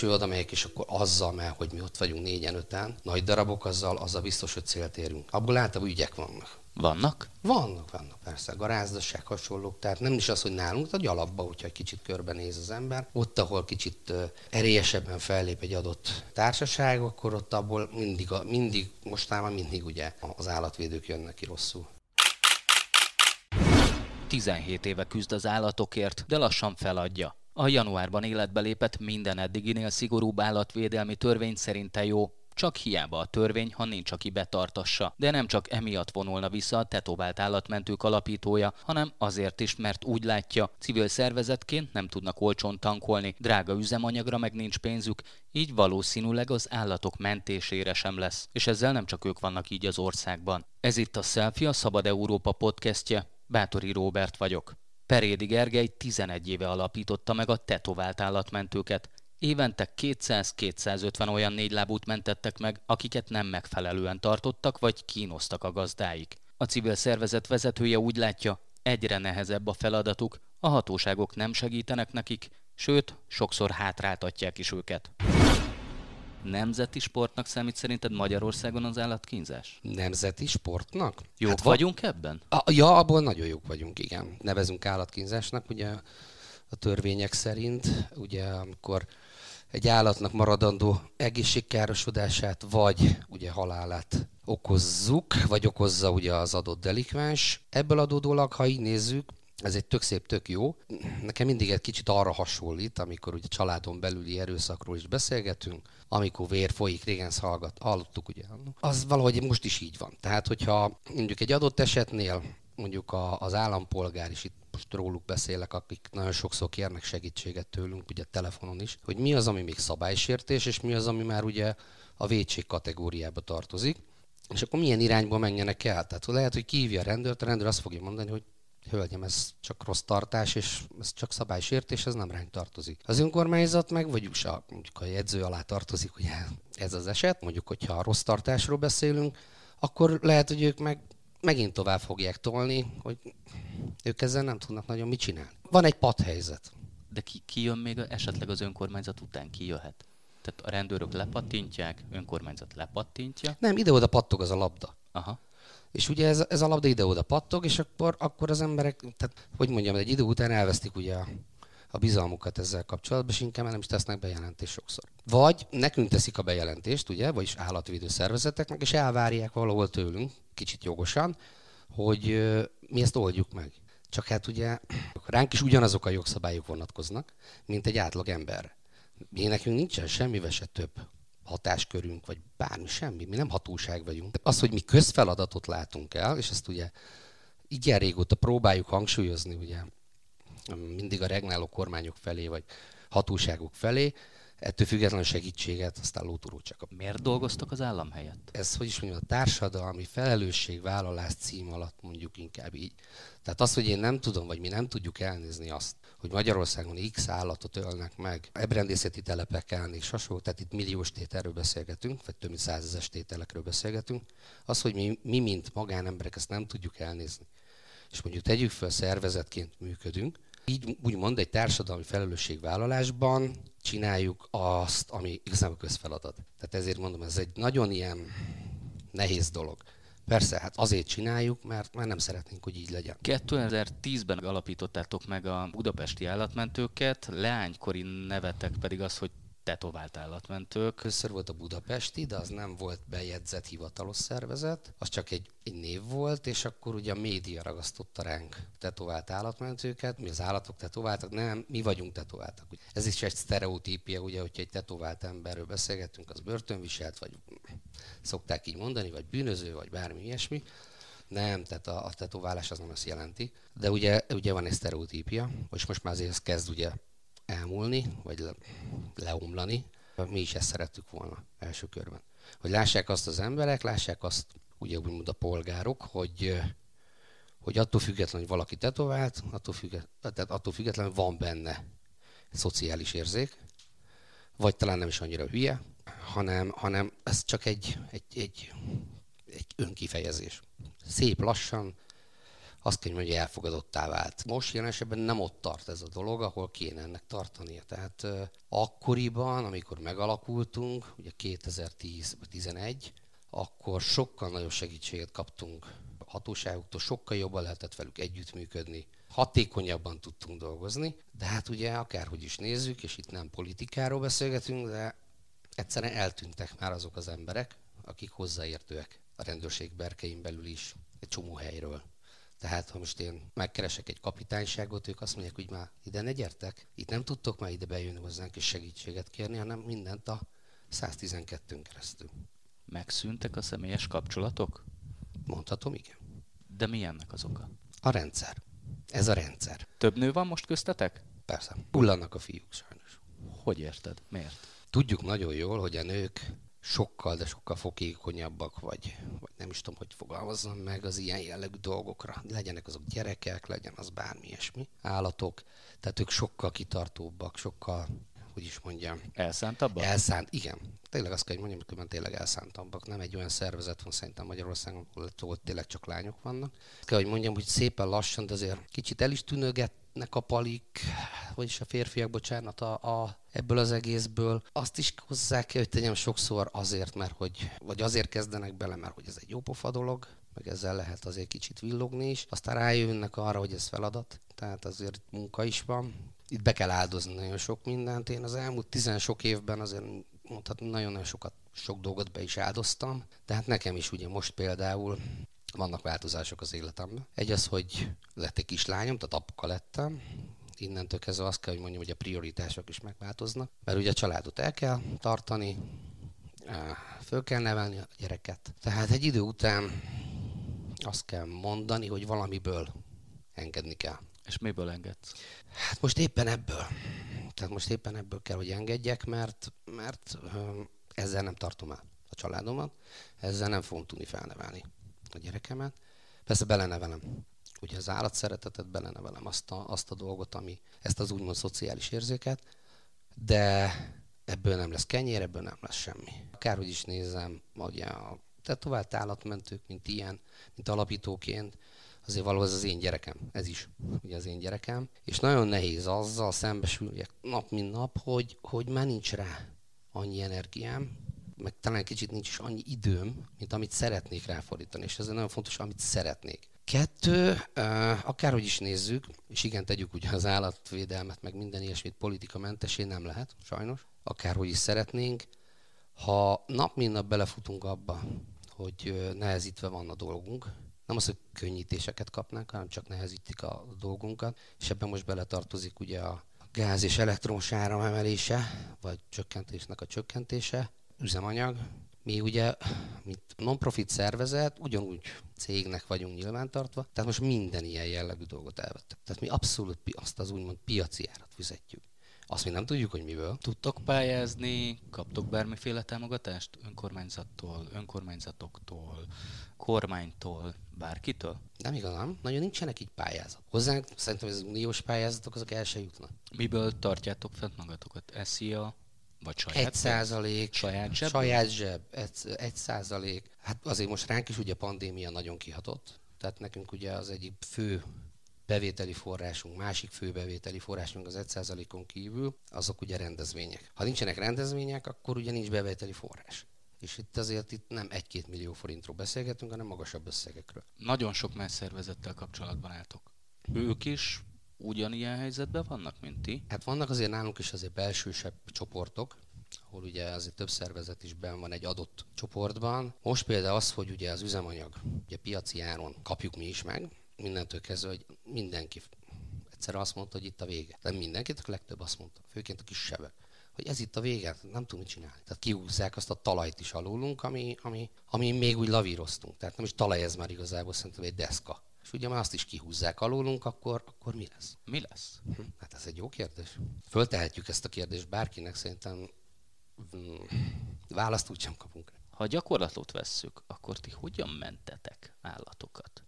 nincs, hogy oda megyek, és akkor azzal, mert hogy mi ott vagyunk négyen, öten, nagy darabok, azzal, azzal biztos, hogy célt érünk. Abból általában ügyek vannak. Vannak? Vannak, vannak persze, garázdaság hasonlók, tehát nem is az, hogy nálunk, a gyalapba, hogyha egy kicsit körbenéz az ember, ott, ahol kicsit erélyesebben fellép egy adott társaság, akkor ott abból mindig, mindig mostában mindig ugye az állatvédők jönnek ki rosszul. 17 éve küzd az állatokért, de lassan feladja. A januárban életbe lépett minden eddiginél szigorúbb állatvédelmi törvény szerinte jó, csak hiába a törvény, ha nincs, aki betartassa. De nem csak emiatt vonulna vissza a tetovált állatmentők alapítója, hanem azért is, mert úgy látja, civil szervezetként nem tudnak olcsón tankolni, drága üzemanyagra meg nincs pénzük, így valószínűleg az állatok mentésére sem lesz. És ezzel nem csak ők vannak így az országban. Ez itt a Selfie, a Szabad Európa podcastje. Bátori Róbert vagyok. Perédi Gergely 11 éve alapította meg a tetovált állatmentőket. Évente 200-250 olyan négylábút mentettek meg, akiket nem megfelelően tartottak vagy kínoztak a gazdáik. A civil szervezet vezetője úgy látja, egyre nehezebb a feladatuk, a hatóságok nem segítenek nekik, sőt, sokszor hátráltatják is őket. Nemzeti sportnak számít szerinted Magyarországon az állatkínzás? Nemzeti sportnak? Jók hát vagyunk ebben? A, ja, abból nagyon jók vagyunk, igen. Nevezünk állatkínzásnak, ugye a törvények szerint, ugye amikor egy állatnak maradandó egészségkárosodását, vagy ugye halálát okozzuk, vagy okozza ugye az adott delikváns. Ebből adódólag, ha így nézzük, ez egy tök szép, tök jó. Nekem mindig egy kicsit arra hasonlít, amikor ugye családon belüli erőszakról is beszélgetünk, amikor vér folyik, régen hallgat, hallottuk ugye. Az valahogy most is így van. Tehát, hogyha mondjuk egy adott esetnél mondjuk a, az állampolgár is itt most róluk beszélek, akik nagyon sokszor kérnek segítséget tőlünk, ugye telefonon is, hogy mi az, ami még szabálysértés, és mi az, ami már ugye a védség kategóriába tartozik, és akkor milyen irányba menjenek el. Tehát lehet, hogy kívja a rendőrt, a rendőr azt fogja mondani, hogy hölgyem, ez csak rossz tartás, és ez csak szabálysértés, ez nem ránk tartozik. Az önkormányzat meg, vagy USA, mondjuk a jegyző alá tartozik, ugye ez az eset, mondjuk, hogyha a rossz tartásról beszélünk, akkor lehet, hogy ők meg megint tovább fogják tolni, hogy ők ezzel nem tudnak nagyon mit csinálni. Van egy padhelyzet. De ki, ki jön még esetleg az önkormányzat után? Ki jöhet? Tehát a rendőrök lepattintják, önkormányzat lepattintja? Nem, ide-oda pattog az a labda. Aha. És ugye ez, ez a labda ide-oda pattog, és akkor, akkor az emberek, tehát hogy mondjam, egy idő után elvesztik ugye a, a bizalmukat ezzel kapcsolatban, és inkább nem is tesznek bejelentést sokszor. Vagy nekünk teszik a bejelentést, ugye, vagyis állatvédő szervezeteknek, és elvárják valahol tőlünk, kicsit jogosan, hogy mi ezt oldjuk meg. Csak hát ugye ránk is ugyanazok a jogszabályok vonatkoznak, mint egy átlag ember. Mi nekünk nincsen semmivel se több hatáskörünk, vagy bármi, semmi. Mi nem hatóság vagyunk. Az, hogy mi közfeladatot látunk el, és ezt ugye igen régóta próbáljuk hangsúlyozni, ugye mindig a regnáló kormányok felé, vagy hatóságok felé, ettől függetlenül segítséget, aztán lóturó csak. Miért dolgoztak az állam helyett? Ez, hogy is mondjam, a társadalmi felelősségvállalás cím alatt mondjuk inkább így. Tehát az, hogy én nem tudom, vagy mi nem tudjuk elnézni azt, hogy Magyarországon X állatot ölnek meg, ebrendészeti telepeken és hasonló, tehát itt milliós tételről beszélgetünk, vagy több mint százezes tételekről beszélgetünk, az, hogy mi, mi, mint magánemberek ezt nem tudjuk elnézni, és mondjuk tegyük fel szervezetként működünk, így úgymond egy társadalmi felelősségvállalásban csináljuk azt, ami igazából közfeladat. Tehát ezért mondom, ez egy nagyon ilyen nehéz dolog. Persze, hát azért csináljuk, mert már nem szeretnénk, hogy így legyen. 2010-ben alapítottátok meg a budapesti állatmentőket, leánykori nevetek pedig az, hogy tetovált állatmentők. Köször volt a budapesti, de az nem volt bejegyzett hivatalos szervezet, az csak egy, egy név volt, és akkor ugye a média ragasztotta ránk tetovált állatmentőket, mi az állatok tetováltak, nem, mi vagyunk tetováltak. Ez is egy sztereotípia, ugye, hogyha egy tetovált emberről beszélgetünk, az börtönviselt, vagy szokták így mondani, vagy bűnöző, vagy bármi ilyesmi. Nem, tehát a, a tetoválás az nem azt jelenti. De ugye, ugye van egy sztereotípia, és most már azért ez kezd ugye elmúlni, vagy le, leomlani. Mi is ezt szerettük volna első körben. Hogy lássák azt az emberek, lássák azt ugye úgymond a polgárok, hogy, hogy attól függetlenül, hogy valaki tetovált, attól, függetlenül, tehát attól függetlenül van benne szociális érzék, vagy talán nem is annyira hülye, hanem, hanem ez csak egy, egy, egy, egy önkifejezés. Szép lassan, azt kell hogy elfogadottá vált. Most jelen esetben nem ott tart ez a dolog, ahol kéne ennek tartania. Tehát akkoriban, amikor megalakultunk, ugye 2010-11, akkor sokkal nagyobb segítséget kaptunk hatóságoktól, sokkal jobban lehetett velük együttműködni, hatékonyabban tudtunk dolgozni, de hát ugye akárhogy is nézzük, és itt nem politikáról beszélgetünk, de egyszerűen eltűntek már azok az emberek, akik hozzáértőek a rendőrség berkein belül is, egy csomó helyről. Tehát ha most én megkeresek egy kapitányságot, ők azt mondják, hogy már ide ne gyertek, itt nem tudtok már ide bejönni hozzánk és segítséget kérni, hanem mindent a 112-ön keresztül. Megszűntek a személyes kapcsolatok? Mondhatom, igen. De mi ennek az oka? A rendszer. Ez a rendszer. Több nő van most köztetek? Persze. Hullanak a fiúk sajnos. Hogy érted? Miért? Tudjuk nagyon jól, hogy a nők sokkal, de sokkal fokékonyabbak, vagy nem is tudom, hogy fogalmazzam meg az ilyen jellegű dolgokra. Legyenek azok gyerekek, legyen az bármi ilyesmi, állatok, tehát ők sokkal kitartóbbak, sokkal, hogy is mondjam. Elszántabbak? Elszánt, igen. Tényleg azt kell, hogy mondjam, hogy tényleg elszántabbak. Nem egy olyan szervezet van szerintem Magyarországon, ahol tényleg csak lányok vannak. Azt kell, hogy mondjam, hogy szépen lassan, de azért kicsit el is tűnöget nek a palik, vagyis a férfiak, bocsánat, a, a, ebből az egészből. Azt is hozzá kell, hogy tegyem sokszor azért, mert hogy, vagy azért kezdenek bele, mert hogy ez egy jópofa dolog, meg ezzel lehet azért kicsit villogni is. Aztán rájönnek arra, hogy ez feladat, tehát azért munka is van. Itt be kell áldozni nagyon sok mindent. Én az elmúlt tizen sok évben azért mondhatni nagyon-nagyon sokat, sok dolgot be is áldoztam. Tehát nekem is ugye most például vannak változások az életemben. Egy az, hogy lett egy kislányom, tehát apuka lettem, innentől kezdve azt kell, hogy mondjam, hogy a prioritások is megváltoznak, mert ugye a családot el kell tartani, föl kell nevelni a gyereket. Tehát egy idő után azt kell mondani, hogy valamiből engedni kell. És miből engedsz? Hát most éppen ebből. Tehát most éppen ebből kell, hogy engedjek, mert, mert ezzel nem tartom el a családomat, ezzel nem fogom tudni felnevelni a gyerekemet. Persze belenevelem ugye az állatszeretetet, belenevelem azt a, azt a dolgot, ami ezt az úgymond szociális érzéket, de ebből nem lesz kenyér, ebből nem lesz semmi. Akárhogy is nézem, ugye a tetovált állatmentők, mint ilyen, mint alapítóként, azért való ez az én gyerekem, ez is ugye az én gyerekem, és nagyon nehéz azzal szembesüljek nap mint nap, hogy, hogy már nincs rá annyi energiám, meg talán kicsit nincs is annyi időm, mint amit szeretnék ráfordítani, és ez nagyon fontos, amit szeretnék. Kettő, akárhogy is nézzük, és igen, tegyük ugye az állatvédelmet, meg minden ilyesmit politikamentesé nem lehet, sajnos, akárhogy is szeretnénk, ha nap mint nap belefutunk abba, hogy nehezítve van a dolgunk, nem az, hogy könnyítéseket kapnánk, hanem csak nehezítik a dolgunkat, és ebben most beletartozik ugye a gáz és elektromos áram emelése, vagy csökkentésnek a csökkentése, üzemanyag. Mi ugye, mint non-profit szervezet, ugyanúgy cégnek vagyunk nyilvántartva, tehát most minden ilyen jellegű dolgot elvettek. Tehát mi abszolút azt az úgymond piaci árat fizetjük. Azt mi nem tudjuk, hogy miből. Tudtok pályázni, kaptok bármiféle támogatást önkormányzattól, önkormányzatoktól, kormánytól, bárkitől? Nem igazán, nagyon nincsenek így pályázat. Hozzánk szerintem az uniós pályázatok azok el se jutnak. Miből tartjátok fent magatokat? SZIA, vagy saját Egy százalék. Saját zseb? Saját zseb. Egy, egy százalék. Hát azért most ránk is ugye a pandémia nagyon kihatott. Tehát nekünk ugye az egyik fő bevételi forrásunk, másik fő bevételi forrásunk az 1%-on kívül, azok ugye rendezvények. Ha nincsenek rendezvények, akkor ugye nincs bevételi forrás. És itt azért itt nem 1-2 millió forintról beszélgetünk, hanem magasabb összegekről. Nagyon sok más szervezettel kapcsolatban álltok. Ők is ugyanilyen helyzetben vannak, mint ti? Hát vannak azért nálunk is azért belsősebb csoportok, ahol ugye azért több szervezet is ben van egy adott csoportban. Most például az, hogy ugye az üzemanyag ugye piaci áron kapjuk mi is meg, mindentől kezdve, hogy mindenki egyszer azt mondta, hogy itt a vége. Nem mindenki, a legtöbb azt mondta, főként a kisebek hogy ez itt a vége, nem tudom mit csinálni. Tehát kihúzzák azt a talajt is alulunk, ami, ami, ami még úgy lavíroztunk. Tehát nem is talaj ez már igazából, szerintem egy deszka. És ugye már azt is kihúzzák alulunk, akkor, akkor mi lesz? Mi lesz? Hm, hát ez egy jó kérdés. Föltehetjük ezt a kérdést bárkinek, szerintem mm, választ úgy sem kapunk. Ha a gyakorlatot vesszük, akkor ti hogyan mentetek állatokat?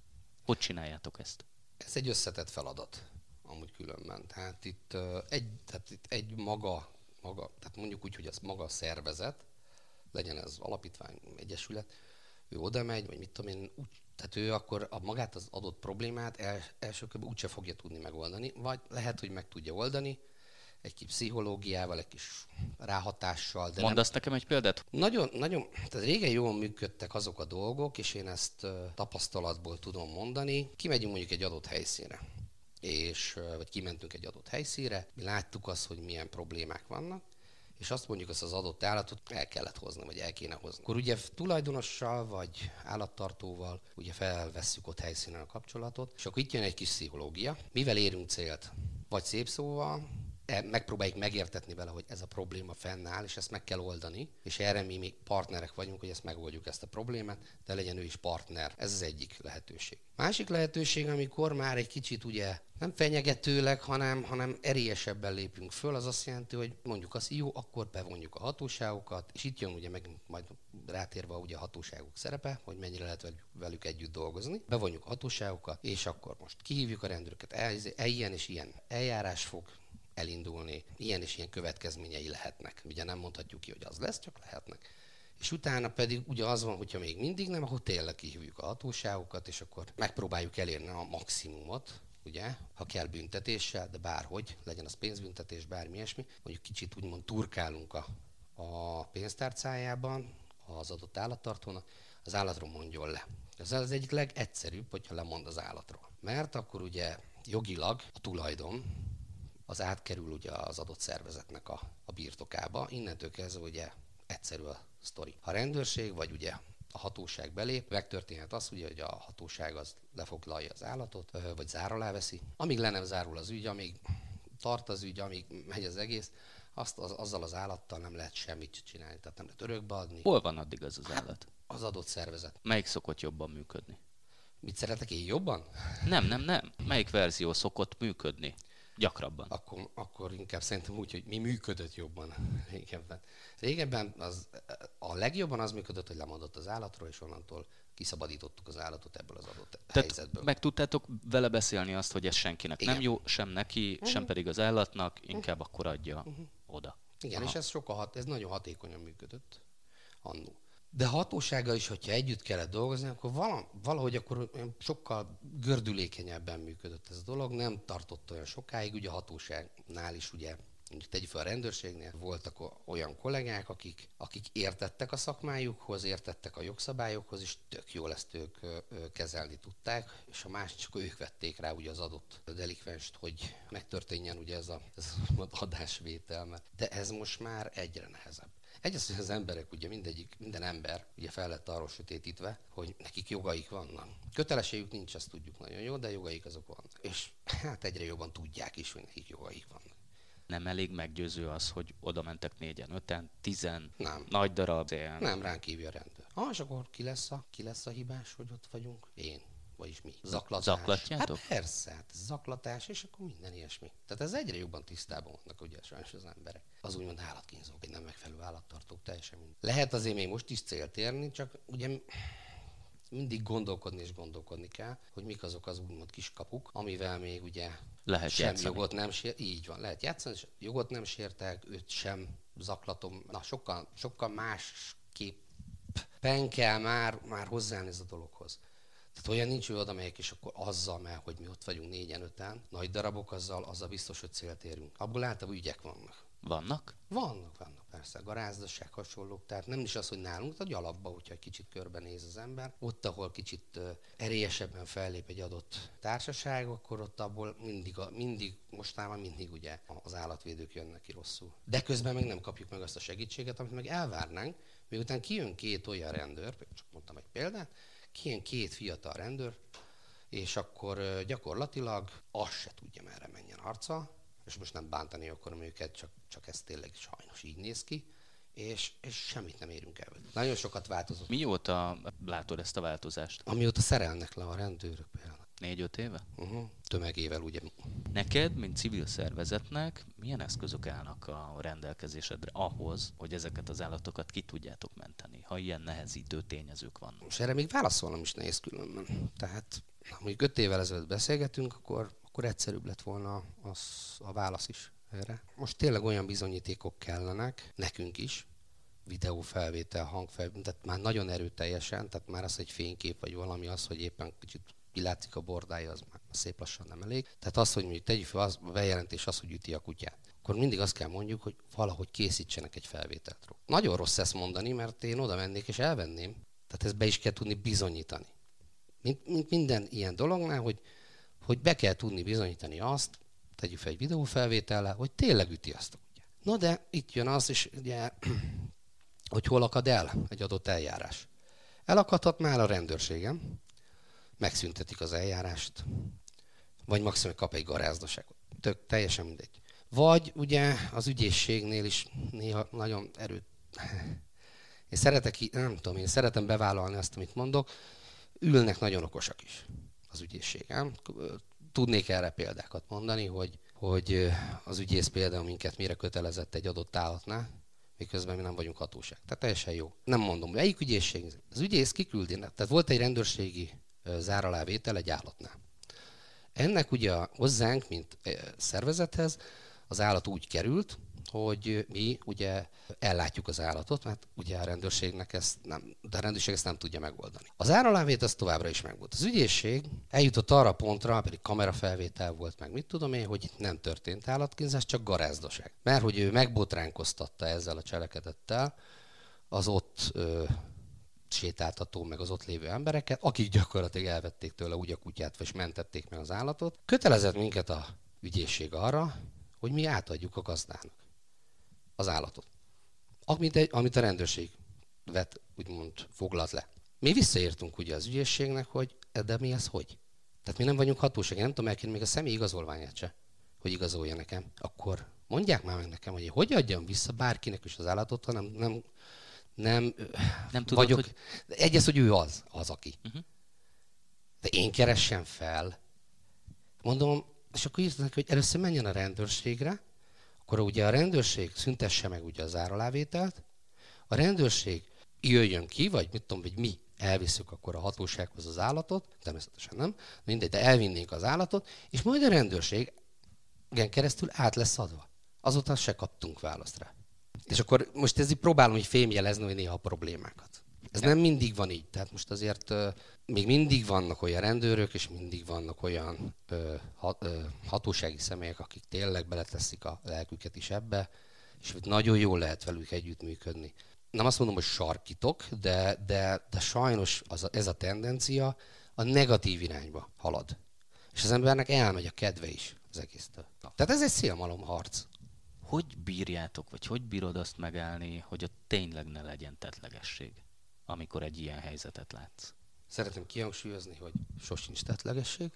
Hogy csináljátok ezt? Ez egy összetett feladat, amúgy különben. Tehát itt egy, tehát itt egy maga, maga, tehát mondjuk úgy, hogy ez maga a szervezet, legyen ez alapítvány, egyesület, ő oda megy, vagy mit tudom én, úgy Tehát ő akkor a magát az adott problémát el, első körben úgyse fogja tudni megoldani, vagy lehet, hogy meg tudja oldani, egy kis pszichológiával, egy kis ráhatással. De Mondasz nem... nekem egy példát? Nagyon, nagyon, tehát régen jól működtek azok a dolgok, és én ezt tapasztalatból tudom mondani. Kimegyünk mondjuk egy adott helyszínre és, vagy kimentünk egy adott helyszínre, mi láttuk azt, hogy milyen problémák vannak, és azt mondjuk, azt az adott állatot el kellett hozni, vagy el kéne hozni. Akkor ugye tulajdonossal, vagy állattartóval ugye felvesszük ott helyszínen a kapcsolatot, és akkor itt jön egy kis pszichológia. Mivel érünk célt? Vagy szép szóval, megpróbáljuk megértetni vele, hogy ez a probléma fennáll, és ezt meg kell oldani, és erre mi még partnerek vagyunk, hogy ezt megoldjuk ezt a problémát, de legyen ő is partner. Ez az egyik lehetőség. Másik lehetőség, amikor már egy kicsit ugye nem fenyegetőleg, hanem, hanem erélyesebben lépünk föl, az azt jelenti, hogy mondjuk azt, jó, akkor bevonjuk a hatóságokat, és itt jön ugye meg majd rátérve ugye a hatóságok szerepe, hogy mennyire lehet velük együtt dolgozni. Bevonjuk a hatóságokat, és akkor most kihívjuk a rendőröket, el, ilyen és ilyen eljárás fog elindulni. Ilyen és ilyen következményei lehetnek. Ugye nem mondhatjuk ki, hogy az lesz, csak lehetnek. És utána pedig ugye az van, hogyha még mindig nem, akkor tényleg kihívjuk a hatóságokat, és akkor megpróbáljuk elérni a maximumot, ugye, ha kell büntetéssel, de bárhogy, legyen az pénzbüntetés, bármi ilyesmi, mondjuk kicsit úgymond turkálunk a, a pénztárcájában az adott állattartónak, az állatról mondjon le. Ez az egyik legegyszerűbb, hogyha lemond az állatról. Mert akkor ugye jogilag a tulajdon az átkerül ugye az adott szervezetnek a, a birtokába. Innentől kezdve ugye egyszerű a sztori. Ha a rendőrség, vagy ugye a hatóság belép, megtörténhet az, ugye, hogy a hatóság az lefoglalja az állatot, vagy zár alá veszi. Amíg le nem zárul az ügy, amíg tart az ügy, amíg megy az egész, azt az, azzal az állattal nem lehet semmit csinálni, tehát nem lehet örökbe adni. Hol van addig az az hát, állat? Az adott szervezet. Melyik szokott jobban működni? Mit szeretek én jobban? Nem, nem, nem. Melyik verzió szokott működni? Gyakrabban. Akkor, akkor inkább szerintem úgy, hogy mi működött jobban régebben. Régebben az, a legjobban az működött, hogy lemondott az állatról, és onnantól kiszabadítottuk az állatot ebből az adott Tehát helyzetből. Meg tudtátok vele beszélni azt, hogy ez senkinek Igen. nem jó, sem neki, uh-huh. sem pedig az állatnak, inkább uh-huh. akkor adja uh-huh. oda. Igen, Aha. és ez, sokkal hat, ez nagyon hatékonyan működött annó. De hatósággal is, hogyha együtt kellett dolgozni, akkor valahogy akkor sokkal gördülékenyebben működött ez a dolog, nem tartott olyan sokáig, ugye a hatóságnál is ugye mondjuk tegyük fel a rendőrségnél, voltak olyan kollégák, akik, akik értettek a szakmájukhoz, értettek a jogszabályokhoz, és tök jól ezt ők kezelni tudták, és a másik csak ők vették rá ugye az adott delikvenst, hogy megtörténjen ugye ez a, ez a adásvétel. De ez most már egyre nehezebb. Egyrészt, hogy az emberek, ugye mindegyik, minden ember ugye fel lett arról sötétítve, hogy nekik jogaik vannak. Kötelességük nincs, azt tudjuk nagyon jó, de jogaik azok vannak. És hát egyre jobban tudják is, hogy nekik jogaik vannak. Nem elég meggyőző az, hogy oda mentek négyen, öten, tizen, nem. nagy darab. Ilyen. Nem, ránk hívja a rendőr. Ah, és akkor ki lesz, a, ki lesz a hibás, hogy ott vagyunk? Én vagyis mi? Zaklatás. Zaklatjátok? Hát persze, hát zaklatás, és akkor minden ilyesmi. Tehát ez egyre jobban tisztában vannak ugye sajnos az emberek. Az úgymond állatkínzók, egy nem megfelelő állattartók, teljesen mind. Lehet azért még most is célt érni, csak ugye mindig gondolkodni és gondolkodni kell, hogy mik azok az úgymond kiskapuk, amivel még ugye lehet sem játszani. jogot nem sér, így van, lehet játszani, és jogot nem sértek, őt sem zaklatom, na sokkal, sokkal más képpen kell már, már hozzáállni ez a dologhoz. Tehát olyan nincs, hogy oda megyek, és akkor azzal, mert hogy mi ott vagyunk négyen, öten, nagy darabok, azzal, azzal biztos, hogy célt érünk. Abból általában ügyek vannak. Vannak? Vannak, vannak persze. Garázdaság hasonlók. Tehát nem is az, hogy nálunk, a gyalapba, hogyha egy kicsit körbenéz az ember. Ott, ahol kicsit erélyesebben fellép egy adott társaság, akkor ott abból mindig, a, mindig mostában mindig ugye az állatvédők jönnek ki rosszul. De közben meg nem kapjuk meg azt a segítséget, amit meg elvárnánk, miután kijön két olyan rendőr, csak mondtam egy példát, kijön két fiatal rendőr, és akkor gyakorlatilag azt se tudja, merre menjen arca, és most nem bántani akarom őket, csak, csak ez tényleg sajnos így néz ki, és, és semmit nem érünk el. Nagyon sokat változott. Mióta látod ezt a változást? Amióta szerelnek le a rendőrök például. Négy-öt éve? Uh-huh. Tömegével, ugye. Neked, mint civil szervezetnek, milyen eszközök állnak a rendelkezésedre ahhoz, hogy ezeket az állatokat ki tudjátok menteni, ha ilyen nehezítő tényezők vannak? Most erre még válaszolnom is nehéz különben. Tehát, ha mondjuk öt évvel ezelőtt beszélgetünk, akkor, akkor egyszerűbb lett volna az, a válasz is erre. Most tényleg olyan bizonyítékok kellenek, nekünk is, videófelvétel, hangfelvétel, tehát már nagyon erőteljesen, tehát már az, egy fénykép vagy valami, az, hogy éppen kicsit kilátszik a bordája, az már szép lassan nem elég. Tehát az, hogy mondjuk tegyük fel, az, bejelentés az, hogy üti a kutyát. Akkor mindig azt kell mondjuk, hogy valahogy készítsenek egy felvételt. Nagyon rossz ezt mondani, mert én oda mennék és elvenném. Tehát ezt be is kell tudni bizonyítani. Mint, mint minden ilyen dolognál, hogy, hogy be kell tudni bizonyítani azt, tegyük fel egy videófelvétellel, hogy tényleg üti azt a kutyát. No de itt jön az is, ugye, hogy hol akad el egy adott eljárás. Elakadhat már a rendőrségem, megszüntetik az eljárást, vagy maximum kap egy garázdaságot. Tök, teljesen mindegy. Vagy ugye az ügyészségnél is néha nagyon erőt... Én szeretek, nem tudom, én szeretem bevállalni azt, amit mondok, ülnek nagyon okosak is az ügyészségem. Tudnék erre példákat mondani, hogy, hogy az ügyész például minket mire kötelezett egy adott állatnál, miközben mi nem vagyunk hatóság. Tehát teljesen jó. Nem mondom, melyik ügyészség. Az ügyész kiküldi. Tehát volt egy rendőrségi záralávétel egy állatnál. Ennek ugye hozzánk, mint szervezethez, az állat úgy került, hogy mi ugye ellátjuk az állatot, mert ugye a rendőrségnek ezt nem, de a rendőrség ezt nem tudja megoldani. Az áralávét az továbbra is megvolt. Az ügyészség eljutott arra a pontra, pedig kamerafelvétel volt, meg mit tudom én, hogy itt nem történt állatkínzás, csak garázdaság. Mert hogy ő megbotránkoztatta ezzel a cselekedettel az ott ö, sétáltató, meg az ott lévő embereket, akik gyakorlatilag elvették tőle úgy a kutyát, vagy mentették meg az állatot. Kötelezett minket a ügyészség arra, hogy mi átadjuk a gazdának az állatot. Amit, egy, amit a rendőrség vet, úgymond foglalt le. Mi visszaértünk ugye az ügyészségnek, hogy de mi ez hogy? Tehát mi nem vagyunk hatóság, nem tudom elkérni még a személy igazolványát se, hogy igazolja nekem. Akkor mondják már meg nekem, hogy hogy adjam vissza bárkinek is az állatot, ha nem, nem, nem, nem tudod, vagyok. Hogy... Egyes, hogy ő az, az aki. Uh-huh. De én keressem fel. Mondom, és akkor írtak, hogy először menjen a rendőrségre, akkor ugye a rendőrség szüntesse meg ugye az áralávételt, a rendőrség jöjjön ki, vagy mit tudom, hogy mi elviszük akkor a hatósághoz az állatot, természetesen nem, mindegy, de elvinnénk az állatot, és majd a rendőrség igen, keresztül át lesz adva. Azóta se kaptunk választ rá. És akkor most ezért próbálom hogy fémjelezni, hogy néha a problémákat. Ez nem mindig van így. Tehát most azért még mindig vannak olyan rendőrök, és mindig vannak olyan uh, hat, uh, hatósági személyek, akik tényleg beleteszik a lelküket is ebbe, és nagyon jól lehet velük együttműködni. Nem azt mondom, hogy sarkítok, de, de, de sajnos az ez a tendencia a negatív irányba halad. És az embernek elmegy a kedve is az egésztől. Tehát ez egy szélmalom harc. Hogy bírjátok, vagy hogy bírod azt megállni, hogy ott tényleg ne legyen tetlegesség? Amikor egy ilyen helyzetet látsz? Szeretném kihangsúlyozni, hogy sosincs tetlegesség,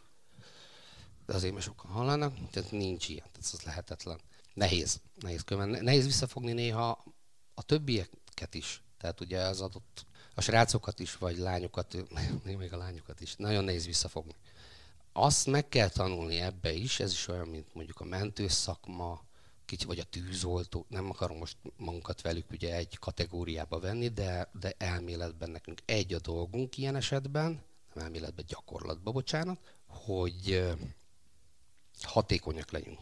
de azért mert sokan hallanak, tehát nincs ilyen, tehát ez lehetetlen. Nehéz, nehéz követni. Nehéz visszafogni néha a többieket is. Tehát ugye az adott a srácokat is, vagy lányokat, még a lányokat is, nagyon nehéz visszafogni. Azt meg kell tanulni ebbe is, ez is olyan, mint mondjuk a mentőszakma, kicsi, vagy a tűzoltó, nem akarom most magunkat velük ugye egy kategóriába venni, de, de elméletben nekünk egy a dolgunk ilyen esetben, nem elméletben, gyakorlatban, bocsánat, hogy hatékonyak legyünk.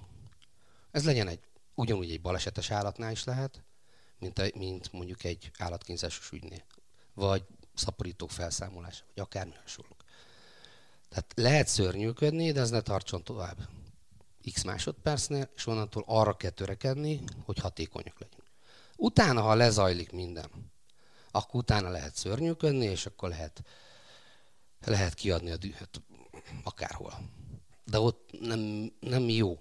Ez legyen egy, ugyanúgy egy balesetes állatnál is lehet, mint, a, mint mondjuk egy állatkínzásos ügynél, vagy szaporítók felszámolása, vagy akármi hasonló. Tehát lehet szörnyűködni, de ez ne tartson tovább x másodpercnél, és onnantól arra kell törekedni, hogy hatékonyak legyünk. Utána, ha lezajlik minden, akkor utána lehet szörnyűködni, és akkor lehet, lehet kiadni a dühöt akárhol. De ott nem, nem jó.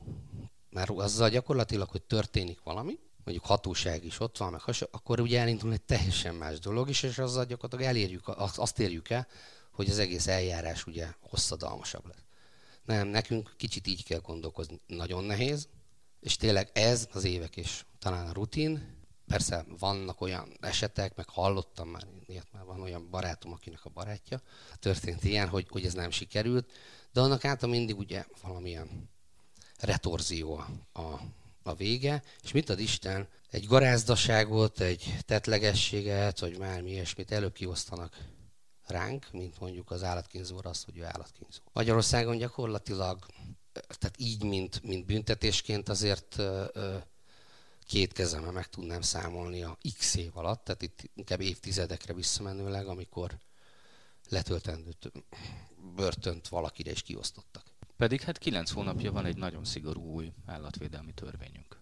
Mert azzal gyakorlatilag, hogy történik valami, mondjuk hatóság is ott van, meg has, akkor ugye elindul egy teljesen más dolog is, és azzal gyakorlatilag elérjük, azt érjük el, hogy az egész eljárás ugye hosszadalmasabb lesz. Nem, nekünk kicsit így kell gondolkozni. Nagyon nehéz, és tényleg ez az évek is talán a rutin. Persze vannak olyan esetek, meg hallottam már, ilyet már van olyan barátom, akinek a barátja, történt ilyen, hogy, hogy ez nem sikerült, de annak által mindig ugye valamilyen retorzió a, a vége, és mit ad Isten? Egy garázdaságot, egy tetlegességet, vagy bármi ilyesmit előbb kiosztanak ránk, mint mondjuk az állatkínzóra az, hogy ő állatkínzó. Magyarországon gyakorlatilag, tehát így, mint, mint büntetésként azért két kezemmel meg tudnám számolni a x év alatt, tehát itt inkább évtizedekre visszamenőleg, amikor letöltendő börtönt valakire is kiosztottak. Pedig hát kilenc hónapja van egy nagyon szigorú új állatvédelmi törvényünk.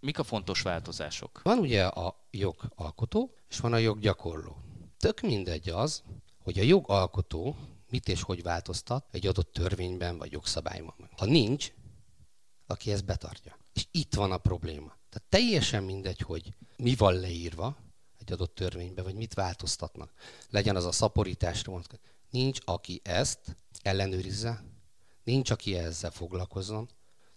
Mik a fontos változások? Van ugye a jogalkotó, és van a joggyakorló. Tök mindegy az, hogy a jogalkotó mit és hogy változtat egy adott törvényben vagy jogszabályban. Ha nincs, aki ezt betartja. És itt van a probléma. Tehát teljesen mindegy, hogy mi van leírva egy adott törvénybe, vagy mit változtatnak. Legyen az a szaporításra vonatkozó. Nincs, aki ezt ellenőrizze, nincs, aki ezzel foglalkozzon.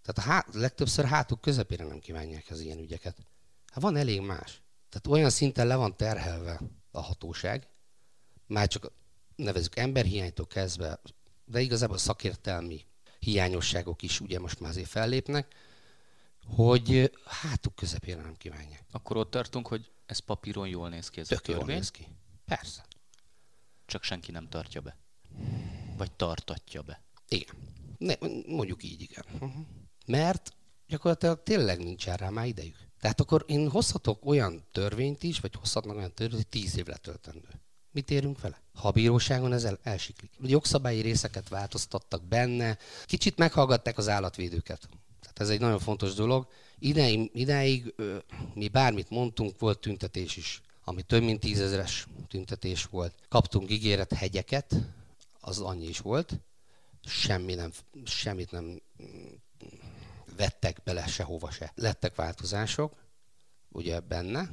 Tehát a hát, legtöbbször hátuk közepére nem kívánják az ilyen ügyeket. Hát van elég más. Tehát olyan szinten le van terhelve a hatóság, már csak nevezük emberhiánytól kezdve, de igazából szakértelmi hiányosságok is ugye most már azért fellépnek, hogy hátuk közepére nem kívánják. Akkor ott tartunk, hogy ez papíron jól néz ki ez Tök a törvény, jól néz ki. Persze. csak senki nem tartja be. Vagy tartatja be. Igen. Ne, mondjuk így, igen. Uh-huh. Mert gyakorlatilag tényleg nincs rá már idejük. Tehát akkor én hozhatok olyan törvényt is, vagy hozhatnak olyan törvényt, hogy tíz év letöltendő. Mit érünk vele? Ha a bíróságon ez el, elsiklik. A jogszabályi részeket változtattak benne, kicsit meghallgatták az állatvédőket. Tehát ez egy nagyon fontos dolog. Idáig, idáig mi bármit mondtunk, volt tüntetés is, ami több mint tízezeres tüntetés volt. Kaptunk ígéret hegyeket, az annyi is volt. Semmi nem, semmit nem vettek bele sehova se. Lettek változások, ugye benne,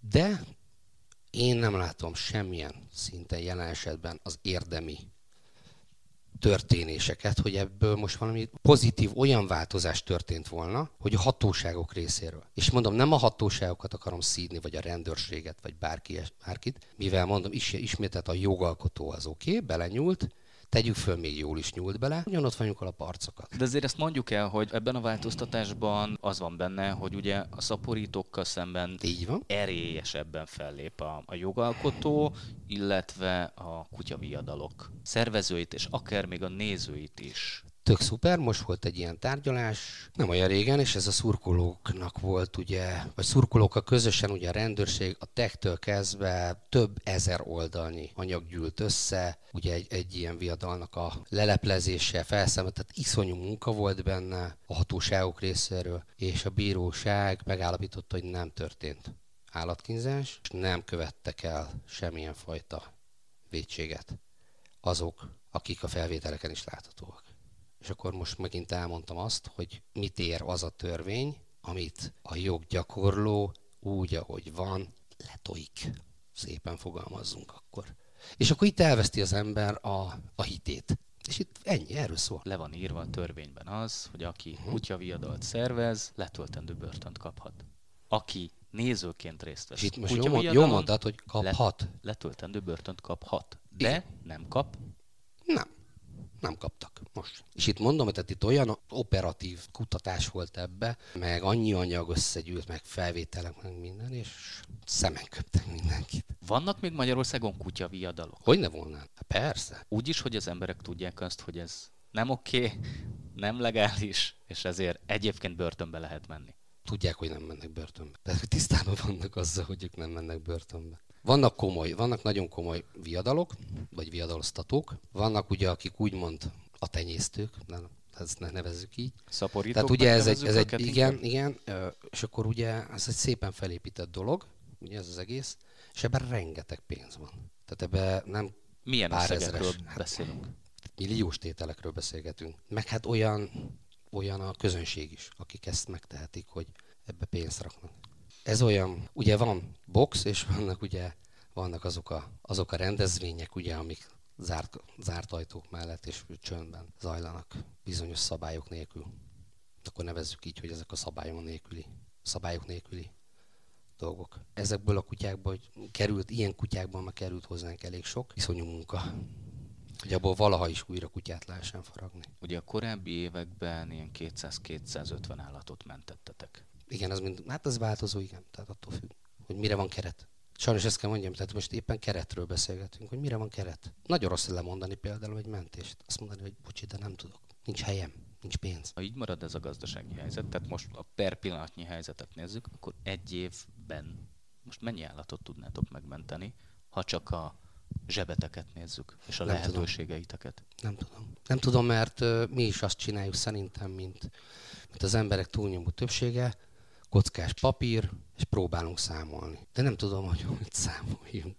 de én nem látom semmilyen szinten jelen esetben az érdemi történéseket, hogy ebből most valami pozitív olyan változás történt volna, hogy a hatóságok részéről. És mondom, nem a hatóságokat akarom szídni, vagy a rendőrséget, vagy bárki, bárkit, mivel mondom, is, ismételt a jogalkotó az oké, okay, belenyúlt, tegyük föl, még jól is nyúlt bele, ugyanott vagyunk a parcokat. De azért ezt mondjuk el, hogy ebben a változtatásban az van benne, hogy ugye a szaporítókkal szemben Így van. erélyesebben fellép a, a jogalkotó, illetve a kutyaviadalok szervezőit, és akár még a nézőit is tök szuper, most volt egy ilyen tárgyalás, nem olyan régen, és ez a szurkolóknak volt, ugye, vagy szurkolókkal közösen, ugye a rendőrség a tektől kezdve több ezer oldalnyi anyag gyűlt össze, ugye egy, egy ilyen viadalnak a leleplezése, felszámolt, tehát iszonyú munka volt benne a hatóságok részéről, és a bíróság megállapította, hogy nem történt állatkínzás, és nem követtek el semmilyen fajta vétséget azok, akik a felvételeken is láthatóak. És akkor most megint elmondtam azt, hogy mit ér az a törvény, amit a joggyakorló úgy, ahogy van, letoik. Szépen fogalmazzunk akkor. És akkor itt elveszti az ember a, a hitét. És itt ennyi, erről szól. Le van írva a törvényben az, hogy aki uh-huh. kutyaviadalt szervez, letöltendő börtönt kaphat. Aki nézőként részt vesz. És itt most jó, jó mondtad, hogy kaphat. Let, letöltendő börtönt kaphat. De Igen. nem kap. Nem nem kaptak most. És itt mondom, hogy itt olyan operatív kutatás volt ebbe, meg annyi anyag összegyűlt, meg felvételek, meg minden, és szemen köptek mindenkit. Vannak még Magyarországon kutyaviadalok? Hogy ne volna? Hát persze. Úgy is, hogy az emberek tudják azt, hogy ez nem oké, okay, nem legális, és ezért egyébként börtönbe lehet menni. Tudják, hogy nem mennek börtönbe. De tisztában vannak azzal, hogy ők nem mennek börtönbe. Vannak komoly, vannak nagyon komoly viadalok, vagy viadaloztatók. Vannak ugye, akik úgymond a tenyésztők, nem, ezt ne nevezzük így. Szaporítók. Tehát ugye ez egy, ez egy igen, igen, és akkor ugye ez egy szépen felépített dolog, ugye ez az egész, és ebben rengeteg pénz van. Tehát ebben nem Milyen pár ezeres, hát, beszélünk? Milliós tételekről beszélgetünk. Meg hát olyan, olyan a közönség is, akik ezt megtehetik, hogy ebbe pénzt raknak ez olyan, ugye van box, és vannak ugye vannak azok a, azok a rendezvények, ugye, amik zárt, zárt ajtók mellett és csöndben zajlanak bizonyos szabályok nélkül. Akkor nevezzük így, hogy ezek a szabályok nélküli, szabályok nélküli dolgok. Ezekből a kutyákból került, ilyen kutyákban már került hozzánk elég sok, iszonyú munka. Hogy abból valaha is újra kutyát lehessen faragni. Ugye a korábbi években ilyen 200-250 állatot mentettetek. Igen, az mind, hát az változó, igen, tehát attól függ, hogy mire van keret. Sajnos ezt kell mondjam, tehát most éppen keretről beszélgetünk, hogy mire van keret. Nagyon rossz lemondani például egy mentést. Azt mondani, hogy bocsi, de nem tudok. Nincs helyem. nincs pénz. Ha így marad ez a gazdasági helyzet, tehát most a per pillanatnyi helyzetet nézzük, akkor egy évben most mennyi állatot tudnátok megmenteni, ha csak a zsebeteket nézzük, és a nem lehetőségeiteket? Nem tudom. Nem tudom, mert mi is azt csináljuk szerintem, mint, mint az emberek túlnyomó többsége, kockás papír, és próbálunk számolni. De nem tudom, hogy mit számoljunk.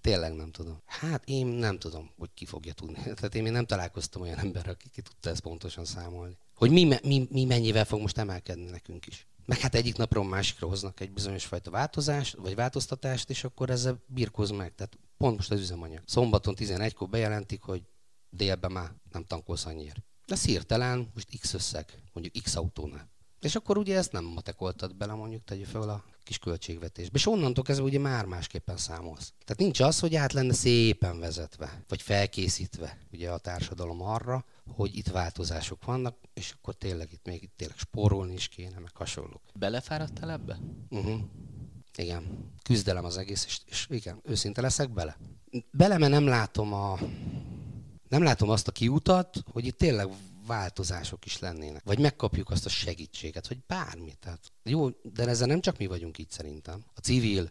Tényleg nem tudom. Hát én nem tudom, hogy ki fogja tudni. Tehát én még nem találkoztam olyan emberrel, aki ki tudta ezt pontosan számolni. Hogy mi, mi, mi mennyivel fog most emelkedni nekünk is. Meg hát egyik napról másikra hoznak egy bizonyos fajta változást, vagy változtatást, és akkor ezzel birkóz meg. Tehát pont most az üzemanyag. Szombaton 11-kor bejelentik, hogy délben már nem tankolsz annyiért. De szírtelen, most X összeg, mondjuk X autónál. És akkor ugye ezt nem matekoltad bele, mondjuk tegyük fel a kis költségvetésbe. És onnantól kezdve ugye már másképpen számolsz. Tehát nincs az, hogy át lenne szépen vezetve, vagy felkészítve ugye a társadalom arra, hogy itt változások vannak, és akkor tényleg itt még itt tényleg spórolni is kéne, meg hasonlók. Belefáradtál ebbe? Uh-huh. Igen. Küzdelem az egész, és, és igen, őszinte leszek bele. Bele, mert nem látom a nem látom azt a kiutat, hogy itt tényleg változások is lennének. Vagy megkapjuk azt a segítséget, hogy bármi. Tehát jó, de ezzel nem csak mi vagyunk itt szerintem. A civil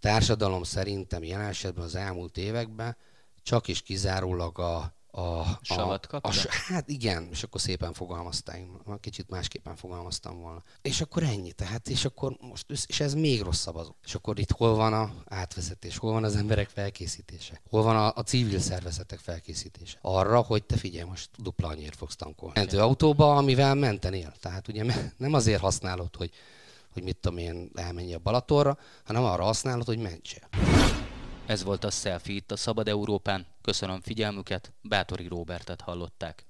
társadalom szerintem jelen esetben az elmúlt években csak és kizárólag a, a, Savat a, a, Hát igen, és akkor szépen fogalmaztál, én kicsit másképpen fogalmaztam volna. És akkor ennyi, tehát, és akkor most, és ez még rosszabb az. És akkor itt hol van a átvezetés, hol van az emberek felkészítése, hol van a, a civil szervezetek felkészítése. Arra, hogy te figyelj, most dupla annyira fogsz tankolni. Mentő autóba, amivel mentenél. Tehát ugye nem azért használod, hogy hogy mit tudom én, elmenj a Balatorra, hanem arra használod, hogy mentsél. Ez volt a Selfie itt a Szabad Európán. Köszönöm figyelmüket, Bátori Róbertet hallották.